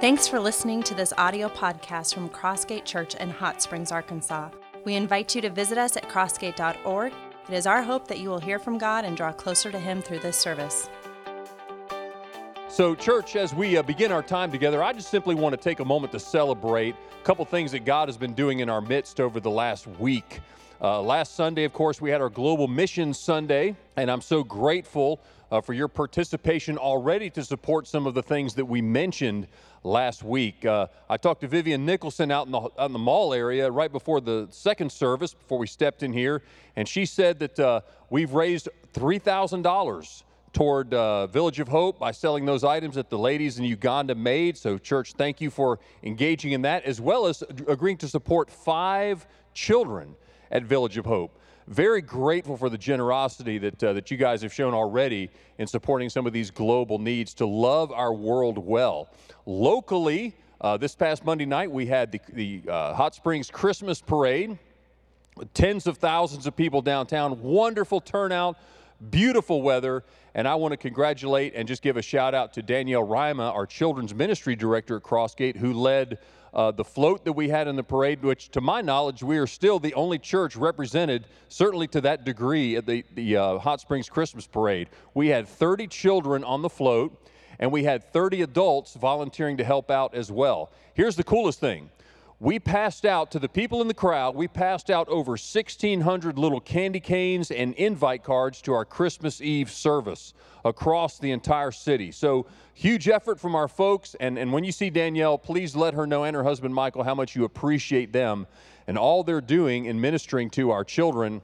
Thanks for listening to this audio podcast from Crossgate Church in Hot Springs, Arkansas. We invite you to visit us at crossgate.org. It is our hope that you will hear from God and draw closer to Him through this service. So, church, as we uh, begin our time together, I just simply want to take a moment to celebrate a couple things that God has been doing in our midst over the last week. Uh, last Sunday, of course, we had our Global Mission Sunday, and I'm so grateful uh, for your participation already to support some of the things that we mentioned last week. Uh, I talked to Vivian Nicholson out in, the, out in the mall area right before the second service, before we stepped in here, and she said that uh, we've raised $3,000 toward uh, Village of Hope by selling those items that the ladies in Uganda made. So, church, thank you for engaging in that, as well as agreeing to support five children at Village of Hope. Very grateful for the generosity that, uh, that you guys have shown already in supporting some of these global needs to love our world well. Locally, uh, this past Monday night, we had the, the uh, Hot Springs Christmas Parade. Tens of thousands of people downtown. Wonderful turnout, beautiful weather. And I want to congratulate and just give a shout out to Danielle Rima, our children's ministry director at Crossgate, who led uh, the float that we had in the parade, which to my knowledge, we are still the only church represented, certainly to that degree, at the, the uh, Hot Springs Christmas Parade. We had 30 children on the float, and we had 30 adults volunteering to help out as well. Here's the coolest thing we passed out to the people in the crowd, we passed out over 1,600 little candy canes and invite cards to our Christmas Eve service across the entire city. So, huge effort from our folks. And, and when you see Danielle, please let her know and her husband Michael how much you appreciate them and all they're doing in ministering to our children,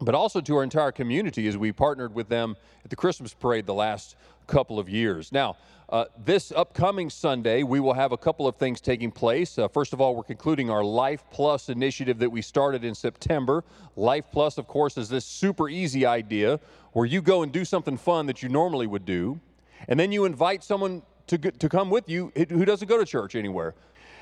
but also to our entire community as we partnered with them at the Christmas parade the last couple of years. Now, uh, this upcoming Sunday, we will have a couple of things taking place. Uh, first of all, we're concluding our Life Plus initiative that we started in September. Life Plus, of course, is this super easy idea where you go and do something fun that you normally would do, and then you invite someone to, to come with you who doesn't go to church anywhere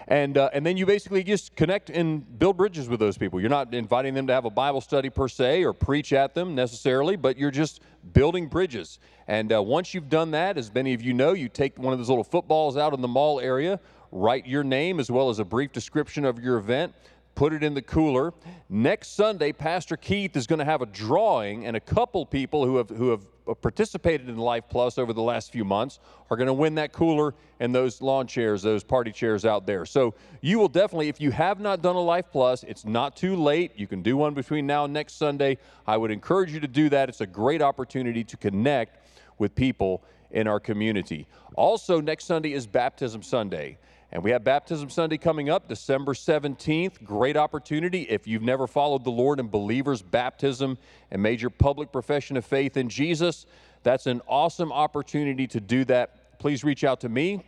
and uh, and then you basically just connect and build bridges with those people. You're not inviting them to have a Bible study per se or preach at them necessarily, but you're just building bridges. And uh, once you've done that, as many of you know, you take one of those little footballs out in the mall area, write your name as well as a brief description of your event put it in the cooler. Next Sunday, Pastor Keith is going to have a drawing, and a couple people who have, who have participated in Life Plus over the last few months are going to win that cooler and those lawn chairs, those party chairs out there. So you will definitely, if you have not done a Life Plus, it's not too late. You can do one between now and next Sunday. I would encourage you to do that. It's a great opportunity to connect with people in our community. Also, next Sunday is Baptism Sunday. And we have Baptism Sunday coming up December 17th. Great opportunity. If you've never followed the Lord in believers' baptism and made your public profession of faith in Jesus, that's an awesome opportunity to do that. Please reach out to me,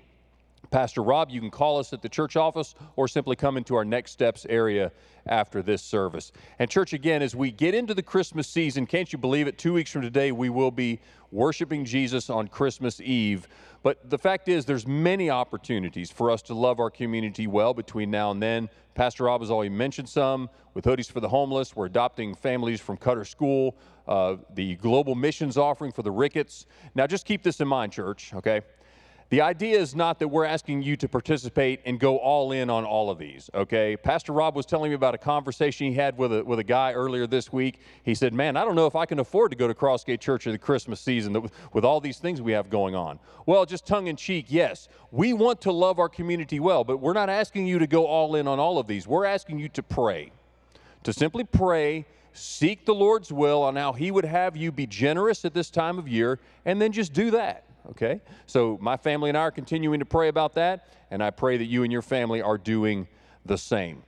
Pastor Rob. You can call us at the church office or simply come into our Next Steps area after this service. And, church, again, as we get into the Christmas season, can't you believe it? Two weeks from today, we will be worshiping Jesus on Christmas Eve. But the fact is, there's many opportunities for us to love our community well between now and then. Pastor Rob has already mentioned some with Hoodies for the Homeless. We're adopting families from Cutter School, uh, the Global Missions offering for the Ricketts. Now, just keep this in mind, church, okay? The idea is not that we're asking you to participate and go all in on all of these, okay? Pastor Rob was telling me about a conversation he had with a, with a guy earlier this week. He said, Man, I don't know if I can afford to go to Crossgate Church in the Christmas season with, with all these things we have going on. Well, just tongue in cheek, yes. We want to love our community well, but we're not asking you to go all in on all of these. We're asking you to pray, to simply pray seek the Lord's will on how He would have you be generous at this time of year, and then just do that okay? So my family and I are continuing to pray about that, and I pray that you and your family are doing the same.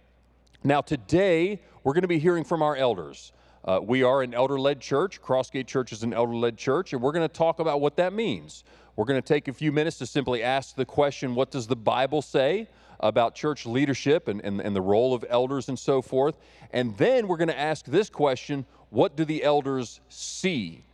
Now, today, we're going to be hearing from our elders. Uh, we are an elder led church. Crossgate Church is an elder led church, and we're going to talk about what that means. We're going to take a few minutes to simply ask the question what does the Bible say about church leadership and, and, and the role of elders and so forth? And then we're going to ask this question what do the elders see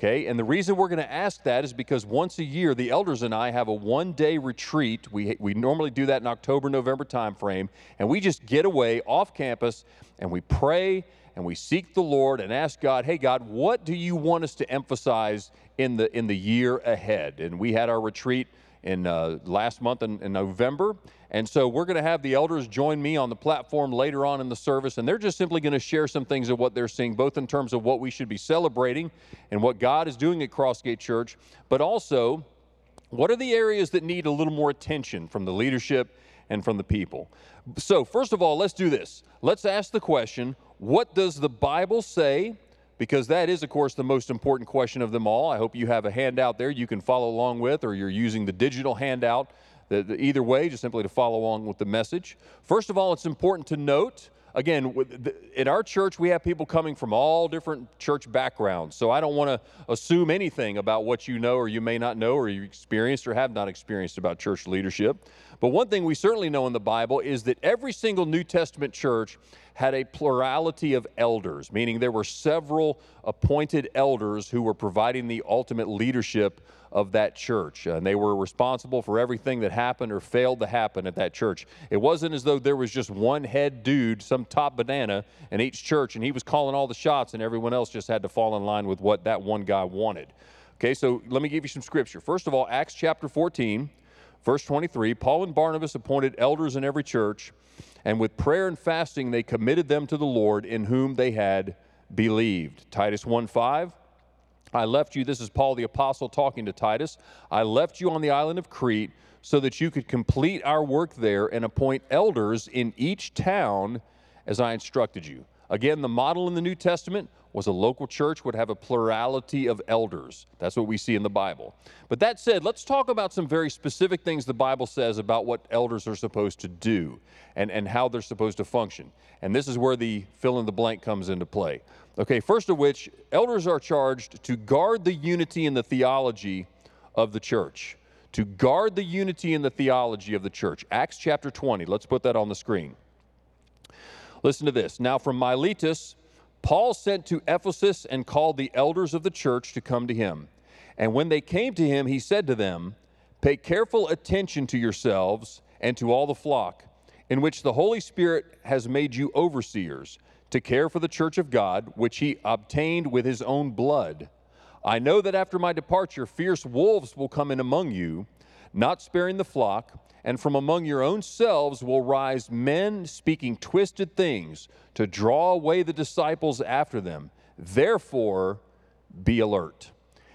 Okay, and the reason we're going to ask that is because once a year, the elders and I have a one day retreat. We, we normally do that in October, November timeframe, and we just get away off campus and we pray and we seek the Lord and ask God, hey, God, what do you want us to emphasize in the, in the year ahead? And we had our retreat in uh, last month in, in November. And so we're going to have the elders join me on the platform later on in the service, and they're just simply going to share some things of what they're seeing, both in terms of what we should be celebrating and what God is doing at Crossgate Church, but also what are the areas that need a little more attention from the leadership and from the people. So, first of all, let's do this. Let's ask the question what does the Bible say? Because that is, of course, the most important question of them all. I hope you have a handout there you can follow along with, or you're using the digital handout. The, the, either way, just simply to follow along with the message. First of all, it's important to note again, in our church, we have people coming from all different church backgrounds. So I don't want to assume anything about what you know or you may not know or you experienced or have not experienced about church leadership. But one thing we certainly know in the Bible is that every single New Testament church had a plurality of elders, meaning there were several appointed elders who were providing the ultimate leadership of that church. And they were responsible for everything that happened or failed to happen at that church. It wasn't as though there was just one head dude, some top banana in each church, and he was calling all the shots, and everyone else just had to fall in line with what that one guy wanted. Okay, so let me give you some scripture. First of all, Acts chapter 14. Verse 23 Paul and Barnabas appointed elders in every church, and with prayer and fasting they committed them to the Lord in whom they had believed. Titus 1 5. I left you, this is Paul the Apostle talking to Titus. I left you on the island of Crete so that you could complete our work there and appoint elders in each town as I instructed you. Again, the model in the New Testament was a local church would have a plurality of elders. That's what we see in the Bible. But that said, let's talk about some very specific things the Bible says about what elders are supposed to do and, and how they're supposed to function. And this is where the fill in the blank comes into play. Okay, first of which, elders are charged to guard the unity and the theology of the church. To guard the unity and the theology of the church. Acts chapter 20, let's put that on the screen. Listen to this. Now, from Miletus, Paul sent to Ephesus and called the elders of the church to come to him. And when they came to him, he said to them, Pay careful attention to yourselves and to all the flock, in which the Holy Spirit has made you overseers, to care for the church of God, which he obtained with his own blood. I know that after my departure, fierce wolves will come in among you, not sparing the flock and from among your own selves will rise men speaking twisted things to draw away the disciples after them. Therefore, be alert.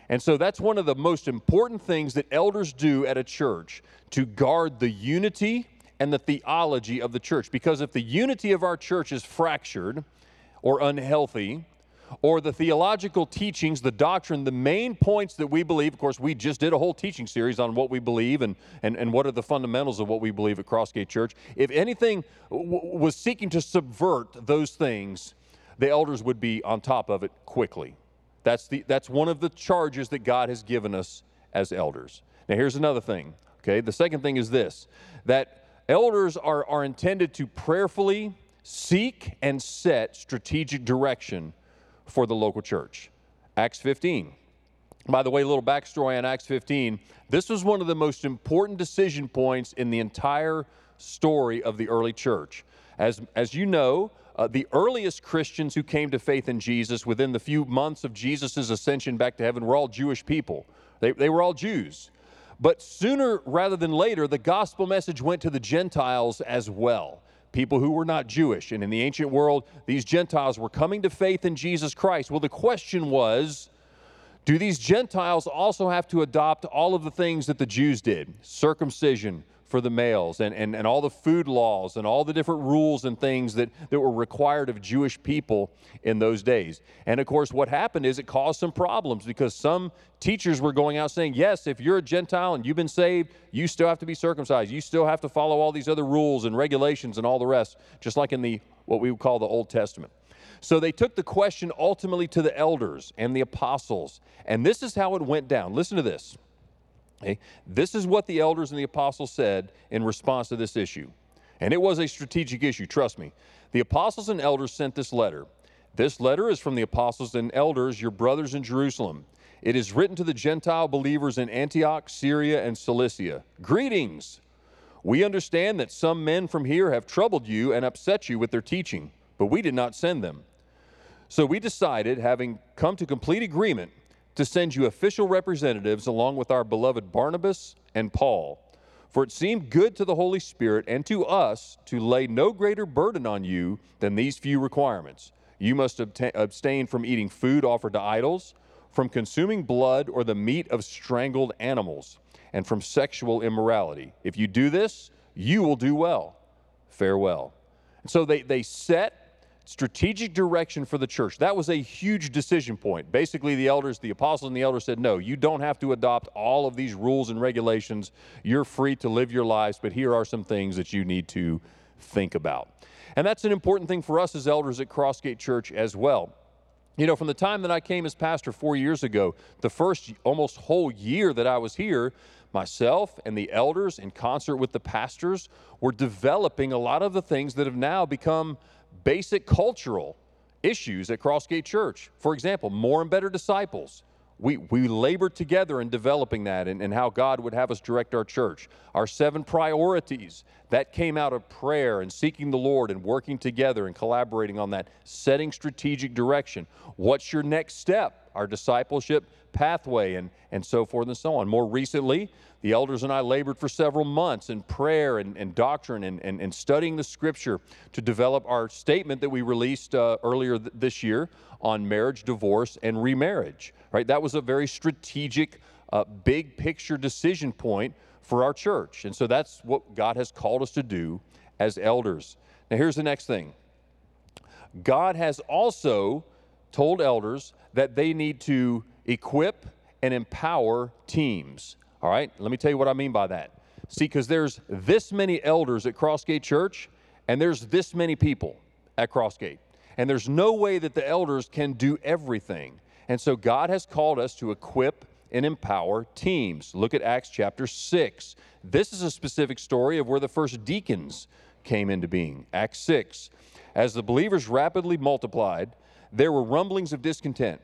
And so that's one of the most important things that elders do at a church to guard the unity and the theology of the church. Because if the unity of our church is fractured or unhealthy, or the theological teachings, the doctrine, the main points that we believe. Of course, we just did a whole teaching series on what we believe and, and, and what are the fundamentals of what we believe at Crossgate Church. If anything w- was seeking to subvert those things, the elders would be on top of it quickly. That's, the, that's one of the charges that God has given us as elders. Now, here's another thing, okay? The second thing is this that elders are, are intended to prayerfully seek and set strategic direction for the local church. Acts 15. By the way, a little backstory on Acts 15. This was one of the most important decision points in the entire story of the early church. As, as you know, uh, the earliest Christians who came to faith in Jesus within the few months of Jesus' ascension back to heaven were all Jewish people. They, they were all Jews. But sooner rather than later, the gospel message went to the Gentiles as well people who were not Jewish. And in the ancient world, these Gentiles were coming to faith in Jesus Christ. Well, the question was do these Gentiles also have to adopt all of the things that the Jews did? Circumcision, for the males and, and, and all the food laws and all the different rules and things that, that were required of Jewish people in those days. And of course, what happened is it caused some problems because some teachers were going out saying, yes, if you're a Gentile and you've been saved, you still have to be circumcised. You still have to follow all these other rules and regulations and all the rest, just like in the what we would call the Old Testament. So they took the question ultimately to the elders and the apostles. And this is how it went down. Listen to this. Okay? This is what the elders and the apostles said in response to this issue. And it was a strategic issue, trust me. The apostles and elders sent this letter. This letter is from the apostles and elders, your brothers in Jerusalem. It is written to the Gentile believers in Antioch, Syria, and Cilicia. Greetings! We understand that some men from here have troubled you and upset you with their teaching, but we did not send them. So we decided, having come to complete agreement, to send you official representatives along with our beloved Barnabas and Paul. For it seemed good to the Holy Spirit and to us to lay no greater burden on you than these few requirements. You must abstain from eating food offered to idols, from consuming blood or the meat of strangled animals, and from sexual immorality. If you do this, you will do well. Farewell. And so they, they set strategic direction for the church. That was a huge decision point. Basically, the elders, the apostles and the elders said, No, you don't have to adopt all of these rules and regulations. You're free to live your lives, but here are some things that you need to think about. And that's an important thing for us as elders at Crossgate Church as well. You know, from the time that I came as pastor four years ago, the first almost whole year that I was here, myself and the elders, in concert with the pastors, were developing a lot of the things that have now become basic cultural issues at Crossgate Church. For example, more and better disciples. We, we labored together in developing that and, and how God would have us direct our church. Our seven priorities, that came out of prayer and seeking the Lord and working together and collaborating on that, setting strategic direction. What's your next step? Our discipleship pathway and, and so forth and so on. More recently, the elders and I labored for several months in prayer and, and doctrine and, and, and, studying the scripture to develop our statement that we released uh, earlier th- this year on marriage, divorce, and remarriage. Right? That was a very strategic, uh, big picture decision point for our church. And so that's what God has called us to do as elders. Now, here's the next thing God has also told elders that they need to equip and empower teams. All right, let me tell you what I mean by that. See, because there's this many elders at Crossgate Church, and there's this many people at Crossgate. And there's no way that the elders can do everything. And so God has called us to equip and empower teams. Look at Acts chapter 6. This is a specific story of where the first deacons came into being. Acts 6. As the believers rapidly multiplied, there were rumblings of discontent.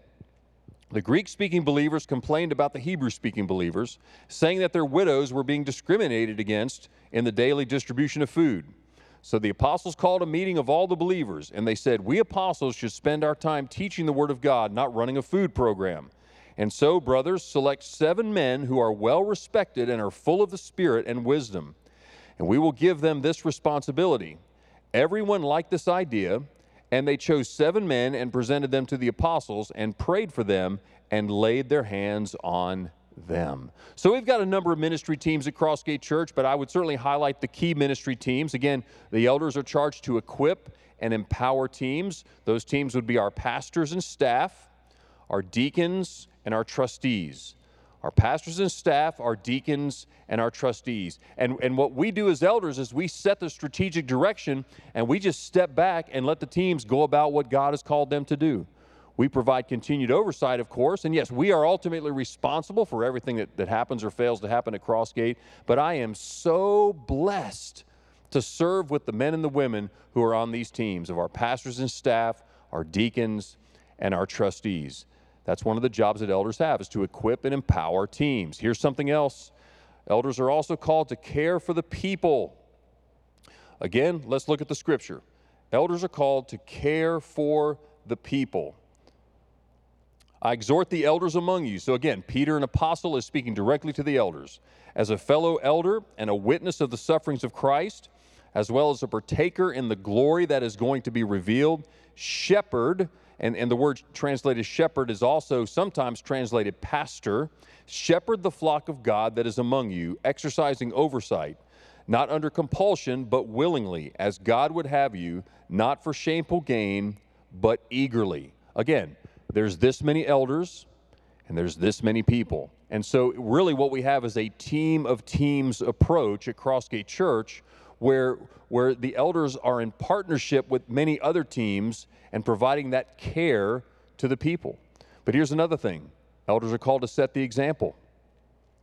The Greek speaking believers complained about the Hebrew speaking believers, saying that their widows were being discriminated against in the daily distribution of food. So the apostles called a meeting of all the believers, and they said, We apostles should spend our time teaching the Word of God, not running a food program. And so, brothers, select seven men who are well respected and are full of the Spirit and wisdom. And we will give them this responsibility. Everyone liked this idea and they chose seven men and presented them to the apostles and prayed for them and laid their hands on them. So we've got a number of ministry teams at Crossgate Church, but I would certainly highlight the key ministry teams. Again, the elders are charged to equip and empower teams. Those teams would be our pastors and staff, our deacons, and our trustees our pastors and staff, our deacons, and our trustees. And, and what we do as elders is we set the strategic direction and we just step back and let the teams go about what God has called them to do. We provide continued oversight, of course, and yes, we are ultimately responsible for everything that, that happens or fails to happen at Crossgate. But I am so blessed to serve with the men and the women who are on these teams of our pastors and staff, our deacons, and our trustees. That's one of the jobs that elders have is to equip and empower teams. Here's something else. Elders are also called to care for the people. Again, let's look at the scripture. Elders are called to care for the people. I exhort the elders among you. So again, Peter, an apostle, is speaking directly to the elders. As a fellow elder and a witness of the sufferings of Christ, as well as a partaker in the glory that is going to be revealed, shepherd and, and the word translated shepherd is also sometimes translated pastor. Shepherd the flock of God that is among you, exercising oversight, not under compulsion, but willingly, as God would have you, not for shameful gain, but eagerly. Again, there's this many elders and there's this many people. And so, really, what we have is a team of teams approach at Crossgate Church where, where the elders are in partnership with many other teams and providing that care to the people. But here's another thing elders are called to set the example.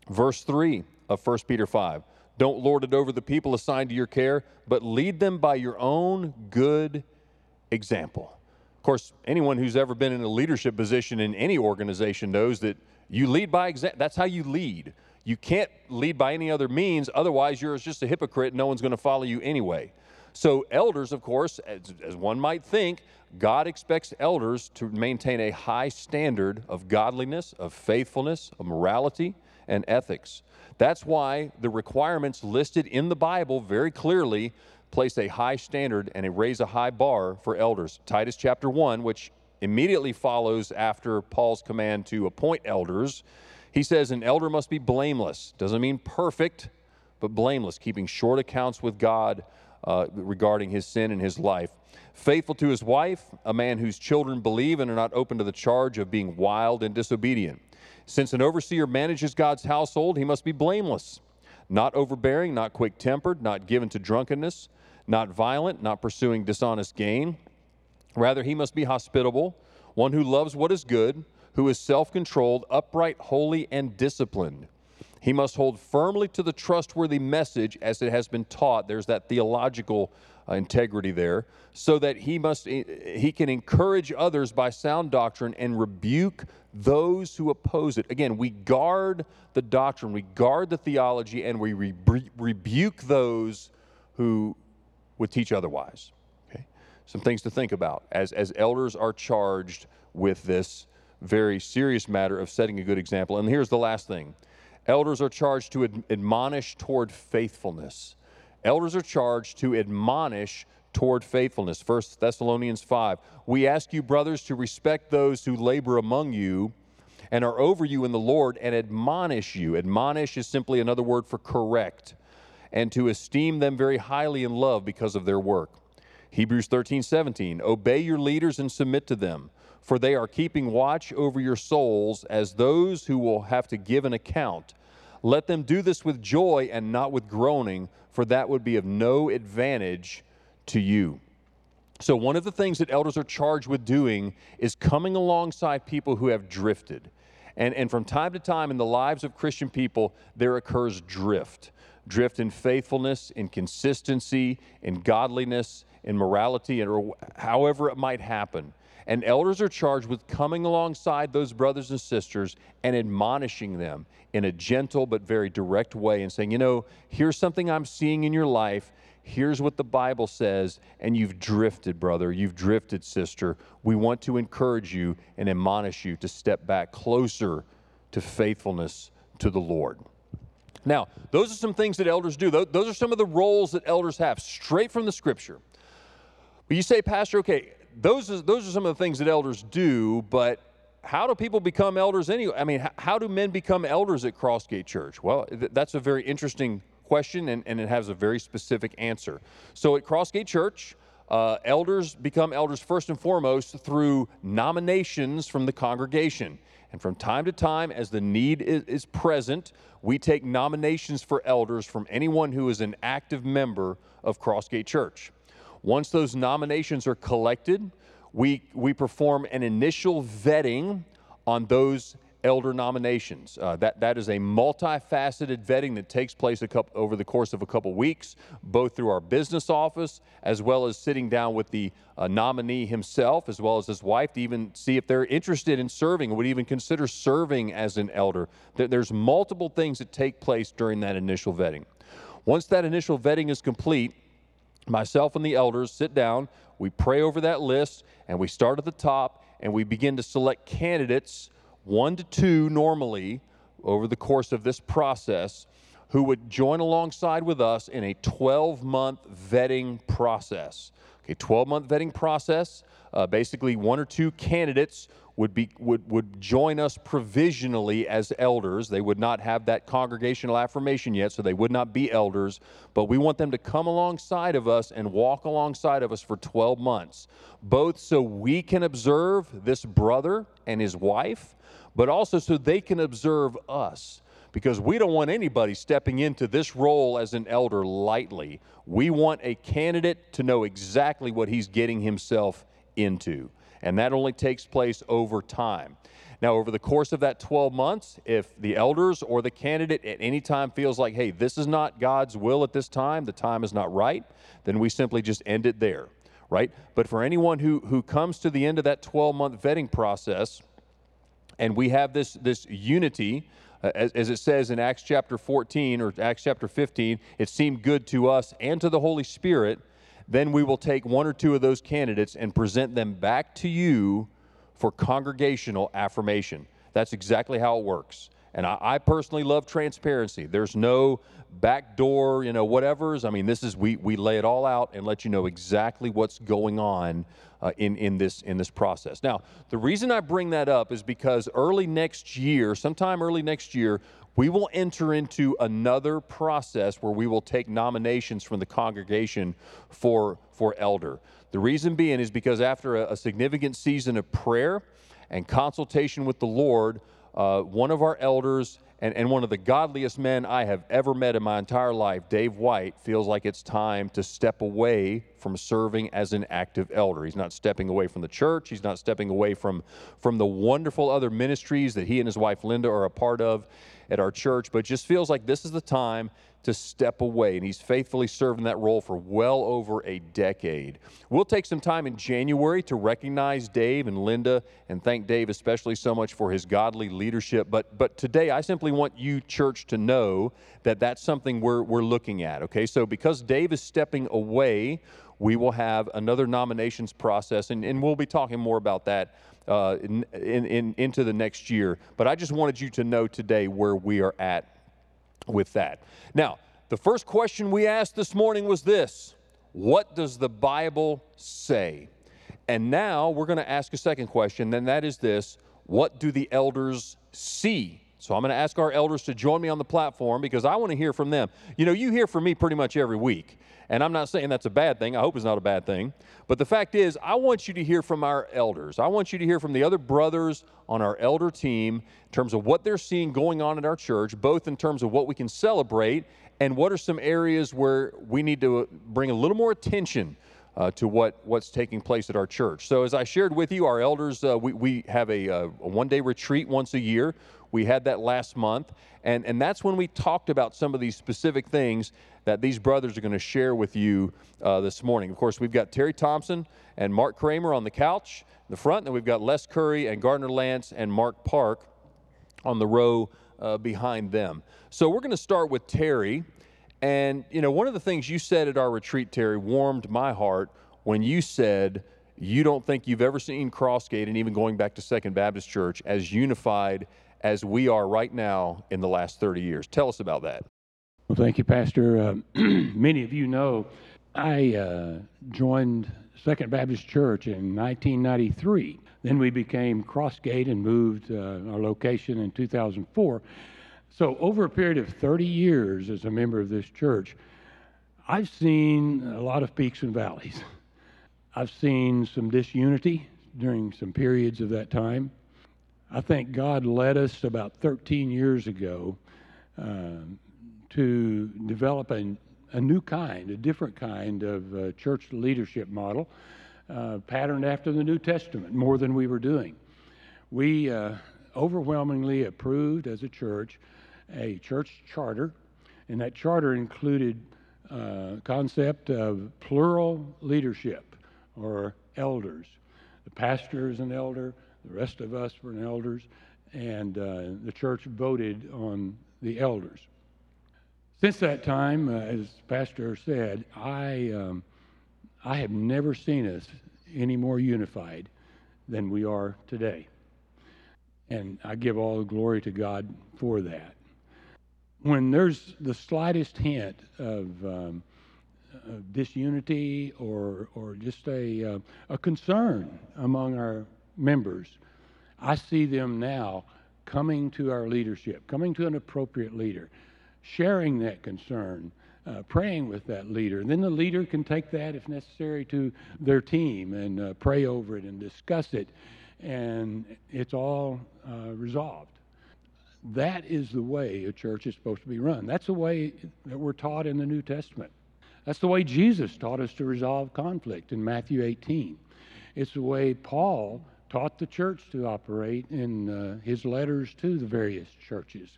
Verse 3 of 1 Peter 5 Don't lord it over the people assigned to your care, but lead them by your own good example. Of course, anyone who's ever been in a leadership position in any organization knows that you lead by example. That's how you lead. You can't lead by any other means, otherwise, you're just a hypocrite. No one's going to follow you anyway. So, elders, of course, as, as, one might think, God expects elders to maintain a high standard of godliness, of faithfulness, of morality, and ethics. That's why the requirements listed in the Bible very clearly place a high standard and a raise a high bar for elders. Titus chapter 1, which immediately follows after Paul's command to appoint elders, he says, An elder must be blameless. Doesn't mean perfect, but blameless, keeping short accounts with God uh, regarding his sin and his life. Faithful to his wife, a man whose children believe and are not open to the charge of being wild and disobedient. Since an overseer manages God's household, he must be blameless, not overbearing, not quick tempered, not given to drunkenness, not violent, not pursuing dishonest gain. Rather, he must be hospitable, one who loves what is good, who is self controlled, upright, holy, and disciplined. He must hold firmly to the trustworthy message as it has been taught. There's that theological uh, integrity there, so that he must he can encourage others by sound doctrine and rebuke those who oppose it. Again, we guard the doctrine, we guard the theology, and we re- rebuke those who would teach otherwise. Okay, some things to think about as as elders are charged with this very serious matter of setting a good example. And here's the last thing elders are charged to ad- admonish toward faithfulness. Elders are charged to admonish toward faithfulness. 1 Thessalonians 5. We ask you, brothers, to respect those who labor among you and are over you in the Lord and admonish you. Admonish is simply another word for correct, and to esteem them very highly in love because of their work. Hebrews 13, 17. Obey your leaders and submit to them for they are keeping watch over your souls as those who will have to give an account. Let them do this with joy and not with groaning, for that would be of no advantage to you. So, one of the things that elders are charged with doing is coming alongside people who have drifted. And, and from time to time in the lives of Christian people, there occurs drift drift in faithfulness, in consistency, in godliness, in morality, and however it might happen. And elders are charged with coming alongside those brothers and sisters and admonishing them in a gentle but very direct way and saying, you know, here's something I'm seeing in your life. Here's what the Bible says, and you've drifted, brother. You've drifted, sister. We want to encourage you and admonish you to step back closer to faithfulness to the Lord. Now, those are some things that elders do. Those are some of the roles that elders have straight from the scripture. But you say, Pastor, okay, those are, those are some of the things that elders do, but how do people become elders anyway? I mean, how do men become elders at Crossgate Church? Well, that's a very interesting question, and, and it has a very specific answer. So at Crossgate Church, uh, elders become elders first and foremost through nominations from the congregation. And from time to time, as the need is, is present, we take nominations for elders from anyone who is an active member of Crossgate Church. Once those nominations are collected, we, we perform an initial vetting on those elder nominations. Uh, that, that is a multifaceted vetting that takes place a couple, over the course of a couple weeks, both through our business office as well as sitting down with the uh, nominee himself as well as his wife to even see if they're interested in serving, would even consider serving as an elder. There's multiple things that take place during that initial vetting. Once that initial vetting is complete, myself and the elders sit down, we pray over that list, and we start at the top and we begin to select candidates, one to two normally, over the course of this process, who would join alongside with us in a 12 month vetting process. Okay, 12 month vetting process. Uh, basically, one or two candidates would, be, would, would join us provisionally as elders. They would not have that congregational affirmation yet, so they would not be elders, but we want them to come alongside of us and walk alongside of us for 12 months, both so we can observe this brother and his wife, but also so they can observe us because we don't want anybody stepping into this role as an elder lightly. We want a candidate to know exactly what he's getting himself into and that only takes place over time. Now, over the course of that 12 months, if the elders or the candidate at any time feels like, hey, this is not God's will at this time, the time is not right, then we simply just end it there, right? But for anyone who, who comes to the end of that 12 month vetting process, and we have this, this unity, uh, as, as, it says in Acts chapter 14 or Acts chapter 15, it seemed good to us and to the Holy Spirit then we will take one or two of those candidates and present them back to you for congregational affirmation. That's exactly how it works. And I, I personally love transparency. There's no backdoor, you know, whatever's. I mean, this is we we lay it all out and let you know exactly what's going on uh, in in this in this process. Now, the reason I bring that up is because early next year, sometime early next year, we will enter into another process where we will take nominations from the congregation for for elder. The reason being is because after a, a significant season of prayer and consultation with the Lord, uh, one of our elders and, and one of the godliest men I have ever met in my entire life, Dave White, feels like it's time to step away from serving as an active elder. He's not stepping away from the church, he's not stepping away from, from the wonderful other ministries that he and his wife Linda are a part of at our church, but just feels like this is the time to step away. And he's faithfully served in that role for well over a decade. We'll take some time in January to recognize Dave and Linda and thank Dave especially so much for his godly leadership. But, but today, I simply want you, church, to know that that's something we're, we're looking at. Okay, so because Dave is stepping away, we will have another nominations process, and, and we'll be talking more about that uh, in, in, in, into the next year. But I just wanted you to know today where we are at with that. Now, the first question we asked this morning was this What does the Bible say? And now we're going to ask a second question, and that is this What do the elders see? So I'm going to ask our elders to join me on the platform because I want to hear from them. You know, you hear from me pretty much every week. And I'm not saying that's a bad thing. I hope it's not a bad thing. But the fact is, I want you to hear from our elders. I want you to hear from the other brothers on our elder team in terms of what they're seeing going on in our church, both in terms of what we can celebrate and what are some areas where we need to bring a little more attention uh, to what, what's taking place at our church. So, as I shared with you, our elders, uh, we, we have a, uh, a one day retreat once a year. We had that last month, and, and that's when we talked about some of these specific things that these brothers are going to share with you uh, this morning. Of course, we've got Terry Thompson and Mark Kramer on the couch in the front, and we've got Les Curry and Gardner Lance and Mark Park on the row uh, behind them. So we're going to start with Terry. And, you know, one of the things you said at our retreat, Terry, warmed my heart when you said you don't think you've ever seen Crossgate, and even going back to Second Baptist Church, as unified as we are right now in the last 30 years. Tell us about that. Well, thank you, Pastor. Uh, many of you know I uh, joined Second Baptist Church in 1993. Then we became Crossgate and moved uh, our location in 2004. So, over a period of 30 years as a member of this church, I've seen a lot of peaks and valleys. I've seen some disunity during some periods of that time. I think God led us about 13 years ago uh, to develop a, a, new kind, a different kind of uh, church leadership model, uh, patterned after the New Testament more than we were doing. We uh, overwhelmingly approved as a church a church charter, and that charter included uh, concept of plural leadership or elders. The pastor is an elder, the rest of us were elders, and uh, the church voted on the elders. Since that time, uh, as Pastor said, I, um, I have never seen us any more unified than we are today. And I give all the glory to God for that. When there's the slightest hint of, um, of disunity or, or just a, uh, a concern among our members. I see them now coming to our leadership, coming to an appropriate leader, sharing that concern, uh, praying with that leader. And then the leader can take that, if necessary, to their team and uh, pray over it and discuss it. And it's all uh, resolved. That is the way a church is supposed to be run. That's the way that we're taught in the New Testament. That's the way Jesus taught us to resolve conflict in Matthew 18. It's the way Paul taught the church to operate in uh, his letters to the various churches.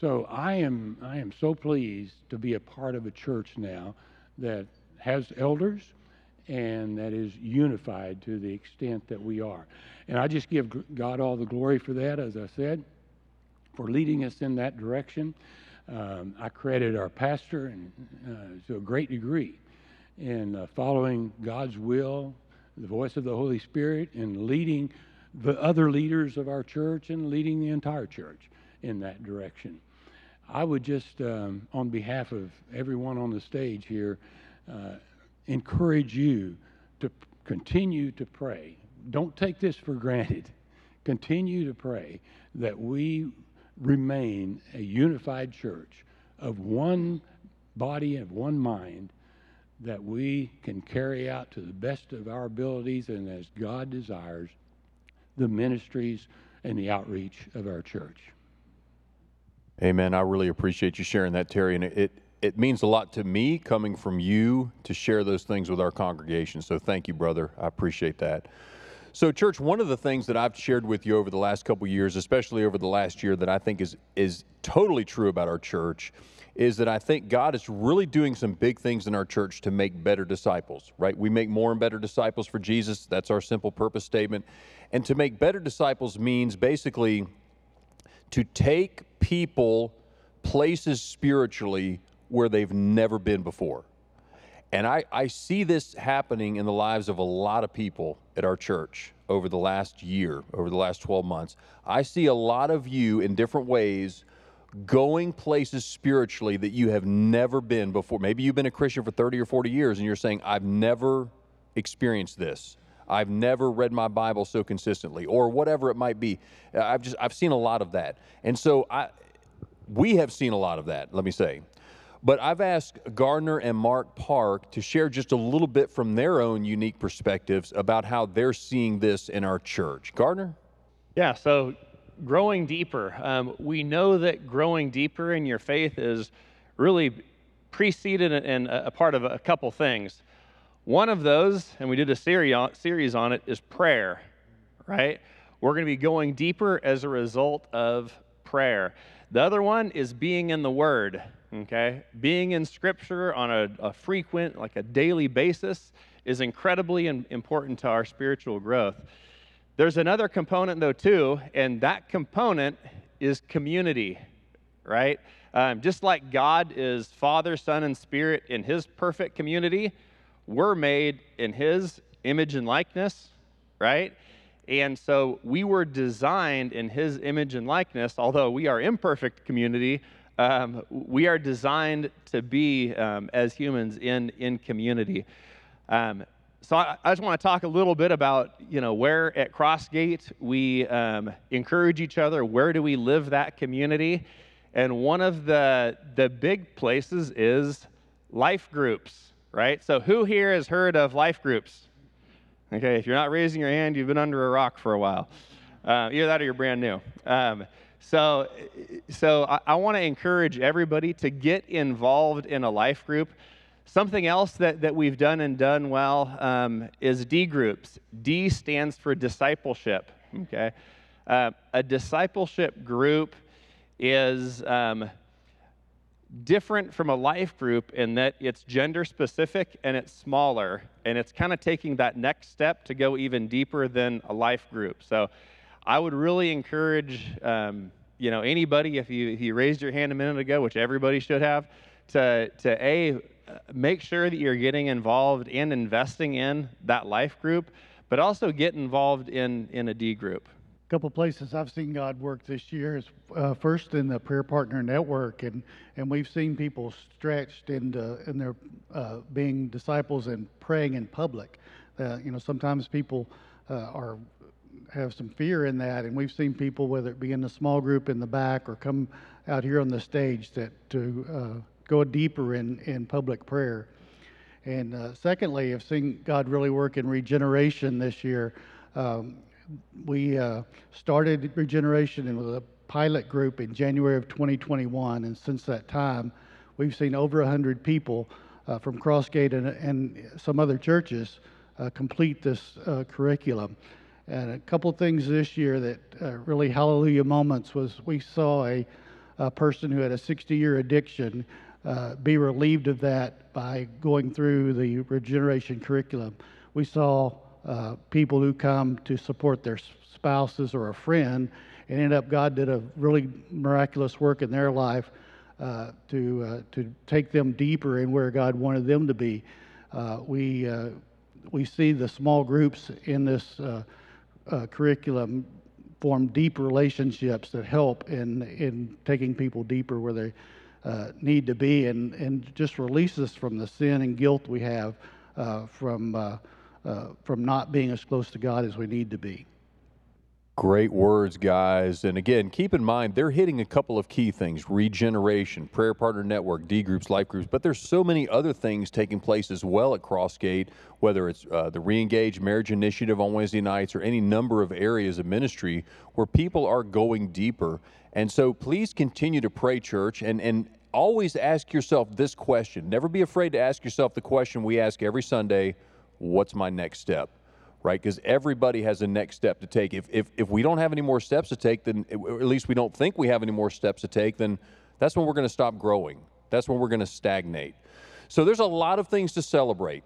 So I am, I am so pleased to be a part of a church now that has elders and that is unified to the extent that we are. And I just give God all the glory for that, as I said, for leading us in that direction. Um, I credit our pastor and, uh, to a great degree in uh, following God's will the voice of the Holy Spirit and leading the other leaders of our church and leading the entire church in that direction. I would just, um, on behalf of everyone on the stage here, uh, encourage you to continue to pray. Don't take this for granted. Continue to pray that we remain a unified church of one body and one mind that we can carry out to the best of our abilities and as God desires the ministries and the outreach of our church. Amen. I really appreciate you sharing that, Terry. And it, it means a lot to me coming from you to share those things with our congregation. So thank you, brother. I appreciate that. So, church, one of the things that I've shared with you over the last couple years, especially over the last year, that I think is is totally true about our church, is that I think God is really doing some big things in our church to make better disciples. Right? We make more and better disciples for Jesus. That's our simple purpose statement. And to make better disciples means basically to take people places spiritually where they've never been before. And I, I see this happening in the lives of a lot of people at our church over the last year, over the last 12 months. I see a lot of you in different ways going places spiritually that you have never been before. Maybe you've been a Christian for 30 or 40 years and you're saying, I've never experienced this. I've never read my Bible so consistently, or whatever it might be. I've just I've seen a lot of that, and so I we have seen a lot of that. Let me say, but I've asked Gardner and Mark Park to share just a little bit from their own unique perspectives about how they're seeing this in our church. Gardner? Yeah, so growing deeper. Um, we know that growing deeper in your faith is really preceded and a part of a couple things. One of those, and we did a series on it, is prayer, right? We're going to be going deeper as a result of prayer. The other one is being in the Word, okay? Being in Scripture on a, a frequent, like a daily basis, is incredibly important to our spiritual growth. There's another component, though, too, and that component is community, right? Um, just like God is Father, Son, and Spirit in His perfect community, we're made in His image and likeness, right? And so we were designed in His image and likeness, although we are imperfect community. Um, we are designed to be um, as humans in in community. Um, so I, I, just want to talk a little bit about you know where at Crossgate we um, encourage each other. Where do we live that community? And one of the the big places is life groups right? So, who here has heard of life groups? Okay, if you're not raising your hand, you've been under a rock for a while. Uh, either that or you're brand new. Um, so, so I, I want to encourage everybody to get involved in a life group. Something else that, that we've done and done well um, is D groups. D stands for discipleship. Okay, uh, a discipleship group is um, different from a life group in that it's gender specific and it's smaller and it's kind of taking that next step to go even deeper than a life group. So i would really encourage um, you know anybody if you if you raised your hand a minute ago which everybody should have to to a make sure that you're getting involved in investing in that life group but also get involved in in a d group couple places I've seen God work this year is uh, first in the Prayer Partner Network, and, and we've seen people stretched into in their uh, being disciples and praying in public. Uh, you know, sometimes people uh, are have some fear in that, and we've seen people, whether it be in the small group in the back or come out here on the stage, that to uh, go deeper in in public prayer. And uh, secondly, I've seen God really work in regeneration this year. Um, we uh, started regeneration with a pilot group in January of 2021, and since that time, we've seen over 100 people uh, from Crossgate and, and, some other churches uh, complete this uh, curriculum. And a couple things this year that uh, really hallelujah moments was we saw a, a person who had a 60-year addiction uh, be relieved of that by going through the regeneration curriculum. We saw uh, people who come to support their spouses or a friend, and end up God did a really miraculous work in their life uh, to uh, to take them deeper in where God wanted them to be. Uh, we uh, we see the small groups in this curriculum form deep relationships that help in in taking people deeper where they need to be, and and just release us from the sin and guilt we have from uh, from not being as close to God as we need to be. Great words, guys. And again, keep in mind, they're hitting a couple of key things regeneration, prayer partner network, D groups, life groups, but there's so many other things taking place as well at Crossgate, whether it's uh, the Reengage Marriage Initiative on Wednesday nights or any number of areas of ministry where people are going deeper. And so please continue to pray, church, and, and always ask yourself this question. Never be afraid to ask yourself the question we ask every Sunday what's my next step? right? Because everybody has a next step to take. If, if, if we don't have any more steps to take, then or at least we don't think we have any more steps to take, then that's when we're going to stop growing. That's when we're going to stagnate. So there's a lot of things to celebrate.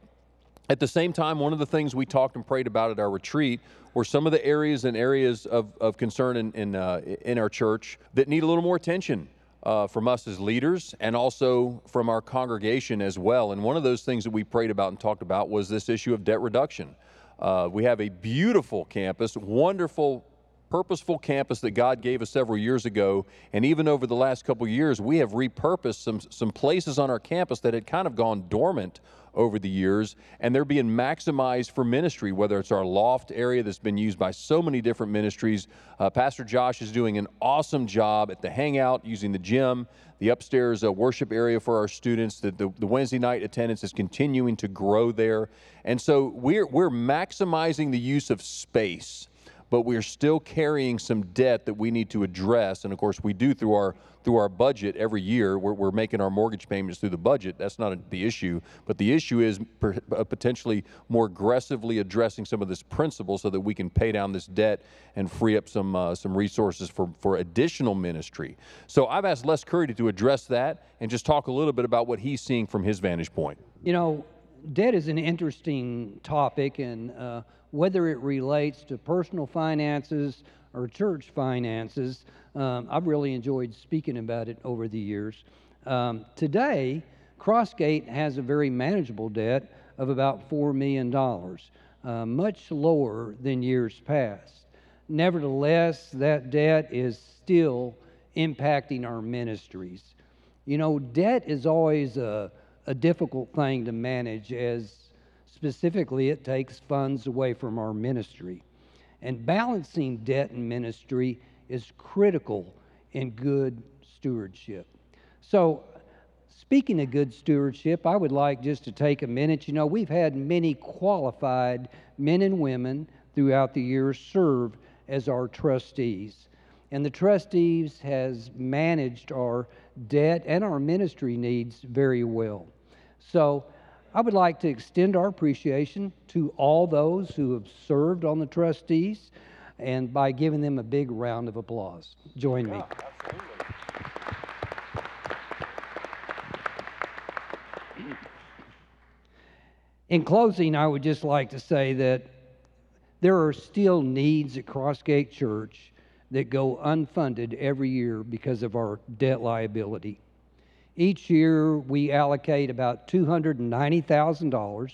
At the same time, one of the things we talked and prayed about at our retreat were some of the areas and areas of, of concern in, in, uh, in our church that need a little more attention. Uh, from us as leaders and also from our congregation as well. And one of those things that we prayed about and talked about was this issue of debt reduction. Uh, we have a beautiful campus, wonderful, purposeful campus that God gave us several years ago. And even over the last couple years, we have repurposed some, some places on our campus that had kind of gone dormant over the years, and they're being maximized for ministry, whether it's our loft area that's been used by so many different ministries. Uh, Pastor Josh is doing an awesome job at the Hangout using the gym, the upstairs uh, worship area for our students. The, the, the Wednesday night attendance is continuing to grow there. And so we're, we're maximizing the use of space but we're still carrying some debt that we need to address. And of course, we do through our through our budget every year. We're, we're making our mortgage payments through the budget. That's not a, the issue. But the issue is per, uh, potentially more aggressively addressing some of this principal so that we can pay down this debt and free up some uh, some resources for for additional ministry. So I've asked Les Curry to address that and just talk a little bit about what he's seeing from his vantage point. You know, debt is an interesting topic and. Uh, whether it relates to personal finances or church finances. Um, I've really enjoyed speaking about it over the years. Um, today, Crossgate has a very manageable debt of about $4 million, uh, much lower than years past. Nevertheless, that debt is still impacting our ministries. You know, debt is always a, a difficult thing to manage as Specifically, it takes funds away from our ministry. And balancing debt and ministry is critical in good stewardship. So, speaking of good stewardship, I would like just to take a minute. You know, we've had many qualified men and women throughout the years serve as our trustees. And the trustees has managed our debt and our ministry needs very well. So, I would like to extend our appreciation to all those who have served on the trustees and by giving them a big round of applause. Join me. In closing, I would just like to say that there are still needs at Crossgate Church that go unfunded every year because of our debt liability. Each year, we allocate about $290,000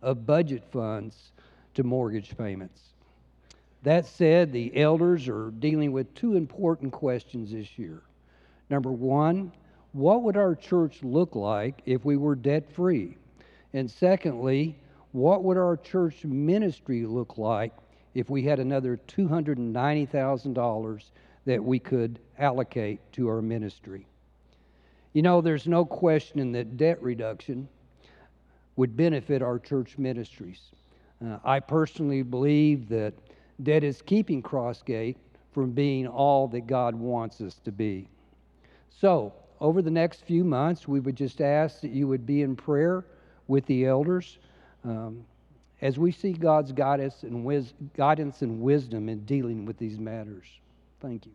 of budget funds to mortgage payments. That said, the elders are dealing with two important questions this year. Number one, what would our church look like if we were debt free? And secondly, what would our church ministry look like if we had another $290,000 that we could allocate to our ministry? You know, there's no question that debt reduction would benefit our church ministries. Uh, I personally believe that debt is keeping Crossgate from being all that God wants us to be. So, over the next few months, we would just ask that you would be in prayer with the elders um, as we see God's guidance and, wis- guidance and wisdom in dealing with these matters. Thank you.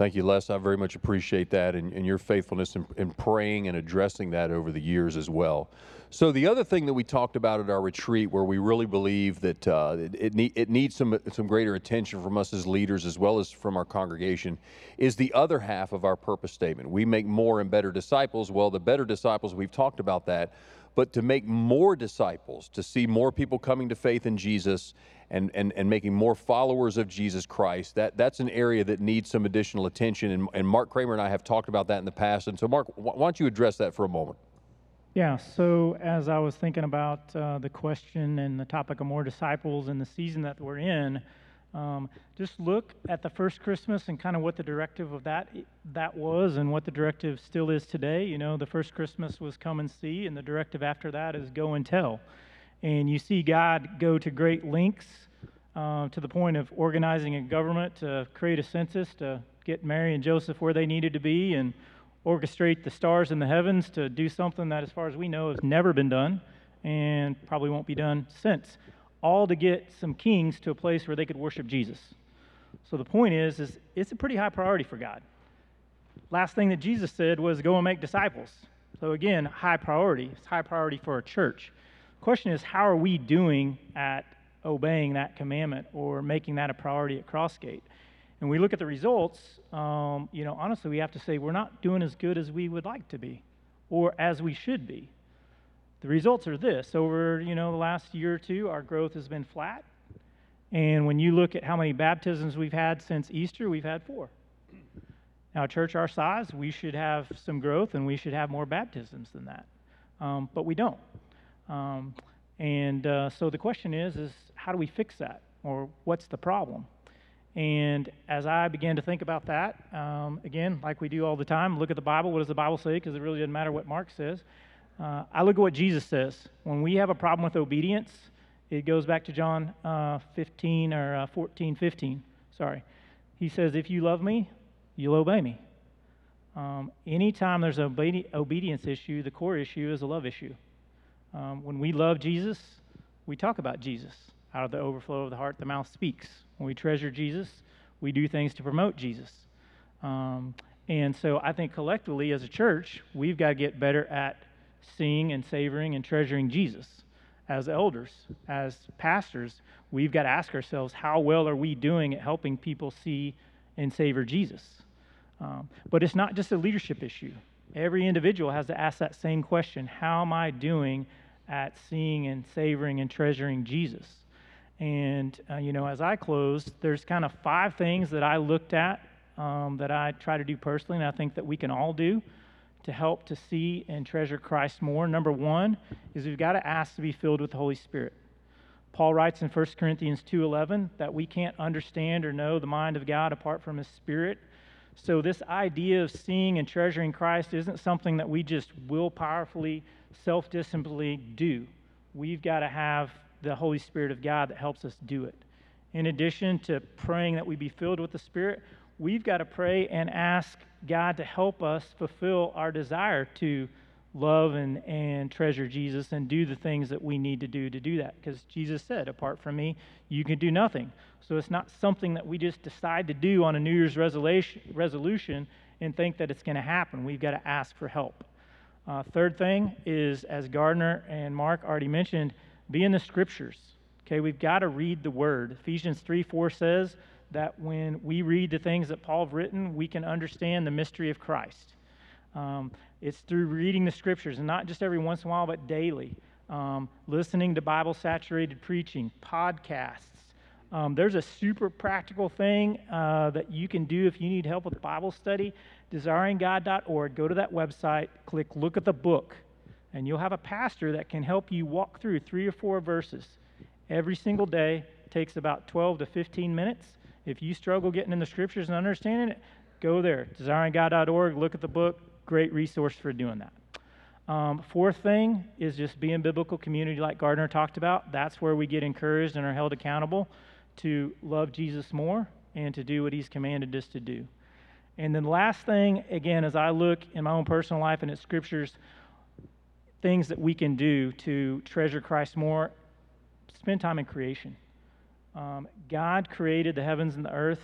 Thank you, Les. I very much appreciate that and, and your faithfulness in, in, praying and addressing that over the years as well. So, the other thing that we talked about at our retreat, where we really believe that uh, it, it, need, it needs some, some greater attention from us as leaders as well as from our congregation, is the other half of our purpose statement. We make more and better disciples. Well, the better disciples, we've talked about that. But to make more disciples, to see more people coming to faith in Jesus and, and, and making more followers of Jesus Christ. That, that's an area that needs some additional attention. And, and Mark Kramer and I have talked about that in the past. And so, Mark, why don't you address that for a moment? Yeah, so as I was thinking about uh, the question and the topic of more disciples and the season that we're in, um, just look at the first Christmas and kind of what the directive of that that was and what the directive still is today. You know, the first Christmas was come and see, and the directive after that is go and tell. And you see God go to great lengths uh, to the point of organizing a government to create a census to get Mary and Joseph where they needed to be and orchestrate the stars in the heavens to do something that, as far as we know, has never been done and probably won't be done since. All to get some kings to a place where they could worship Jesus. So the point is, is it's a pretty high priority for God. Last thing that Jesus said was go and make disciples. So again, high priority. It's high priority for a church question is, how are we doing at obeying that commandment or making that a priority at Crossgate? And we look at the results, um, you know, honestly, we have to say we're not doing as good as we would like to be or as we should be. The results are this over, you know, the last year or two, our growth has been flat. And when you look at how many baptisms we've had since Easter, we've had four. Now, church our size, we should have some growth and we should have more baptisms than that. Um, but we don't. Um, and uh, so the question is, is how do we fix that, or what's the problem? And as I began to think about that, um, again, like we do all the time, look at the Bible. What does the Bible say? Because it really doesn't matter what Mark says. Uh, I look at what Jesus says. When we have a problem with obedience, it goes back to John uh, 15 or uh, 14, 15. Sorry. He says, If you love me, you'll obey me. Um, anytime there's an obedi- obedience issue, the core issue is a love issue. Um, when we love Jesus, we talk about Jesus. Out of the overflow of the heart, the mouth speaks. When we treasure Jesus, we do things to promote Jesus. Um, and so I think collectively as a church, we've got to get better at seeing and savoring and treasuring Jesus. As elders, as pastors, we've got to ask ourselves how well are we doing at helping people see and savor Jesus? Um, but it's not just a leadership issue. Every individual has to ask that same question How am I doing at seeing and savoring and treasuring Jesus? And, uh, you know, as I close, there's kind of five things that I looked at um, that I try to do personally, and I think that we can all do to help to see and treasure Christ more. Number one is we've got to ask to be filled with the Holy Spirit. Paul writes in 1 Corinthians 2:11 that we can't understand or know the mind of God apart from his spirit. So, this idea of seeing and treasuring Christ isn't something that we just will powerfully, self disciplinedly do. We've got to have the Holy Spirit of God that helps us do it. In addition to praying that we be filled with the Spirit, we've got to pray and ask God to help us fulfill our desire to love and, and treasure Jesus and do the things that we need to do to do that. Because Jesus said, apart from me, you can do nothing. So it's not something that we just decide to do on a New Year's resolution, resolution and think that it's going to happen. We've got to ask for help. Uh, third thing is, as Gardner and Mark already mentioned, be in the scriptures. Okay, we've got to read the word. Ephesians 3 4 says that when we read the things that Paul have written, we can understand the mystery of Christ. Um, it's through reading the scriptures, and not just every once in a while, but daily. Um, listening to Bible saturated preaching, podcasts. Um, there's a super practical thing uh, that you can do if you need help with Bible study. DesiringGod.org. Go to that website, click Look at the Book, and you'll have a pastor that can help you walk through three or four verses every single day. It takes about 12 to 15 minutes. If you struggle getting in the scriptures and understanding it, go there. DesiringGod.org. Look at the book great resource for doing that. Um, fourth thing is just being biblical community, like Gardner talked about. That's where we get encouraged and are held accountable to love Jesus more and to do what He's commanded us to do. And then last thing, again, as I look in my own personal life and at scriptures, things that we can do to treasure Christ more, spend time in creation. Um, God created the heavens and the earth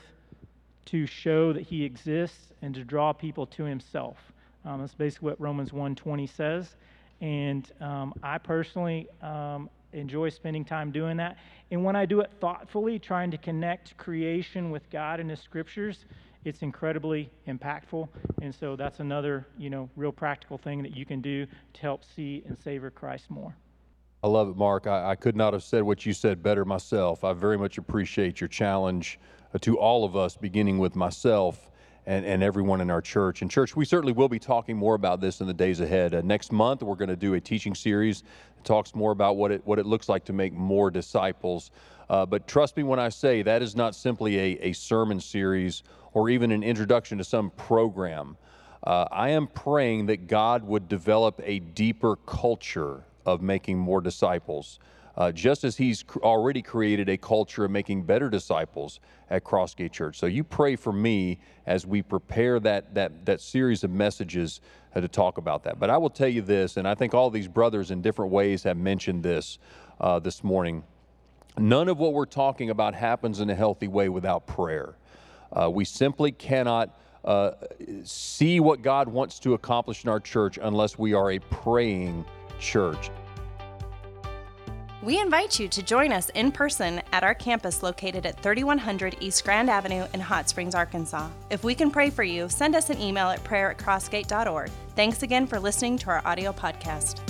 to show that He exists and to draw people to Himself. Um, that's basically what Romans 1:20 says. And um, I personally um, enjoy spending time doing that. And when I do it thoughtfully, trying to connect creation with God and His scriptures, it's incredibly impactful. And so that's another, you know, real practical thing that you can do to help see and savor Christ more. I love it, Mark. I, I could not have said what you said better myself. I very much appreciate your challenge uh, to all of us, beginning with myself and, and everyone in our church. And, church, we certainly will be talking more about this in the days ahead. Uh, next month, we're going to do a teaching series that talks more about what it, what it looks like to make more disciples. Uh, but trust me when I say that is not simply a, a sermon series or even an introduction to some program. Uh, I am praying that God would develop a deeper culture of making more disciples. Uh, just as he's cr- already created a culture of making better disciples at Crossgate Church. So you pray for me as we prepare that, that, that series of messages uh, to talk about that. But I will tell you this, and I think all these brothers in different ways have mentioned this uh, this morning. None of what we're talking about happens in a healthy way without prayer. Uh, we simply cannot uh, see what God wants to accomplish in our church unless we are a praying church. We invite you to join us in person at our campus located at 3100 East Grand Avenue in Hot Springs, Arkansas. If we can pray for you, send us an email at prayer at crossgate.org. Thanks again for listening to our audio podcast.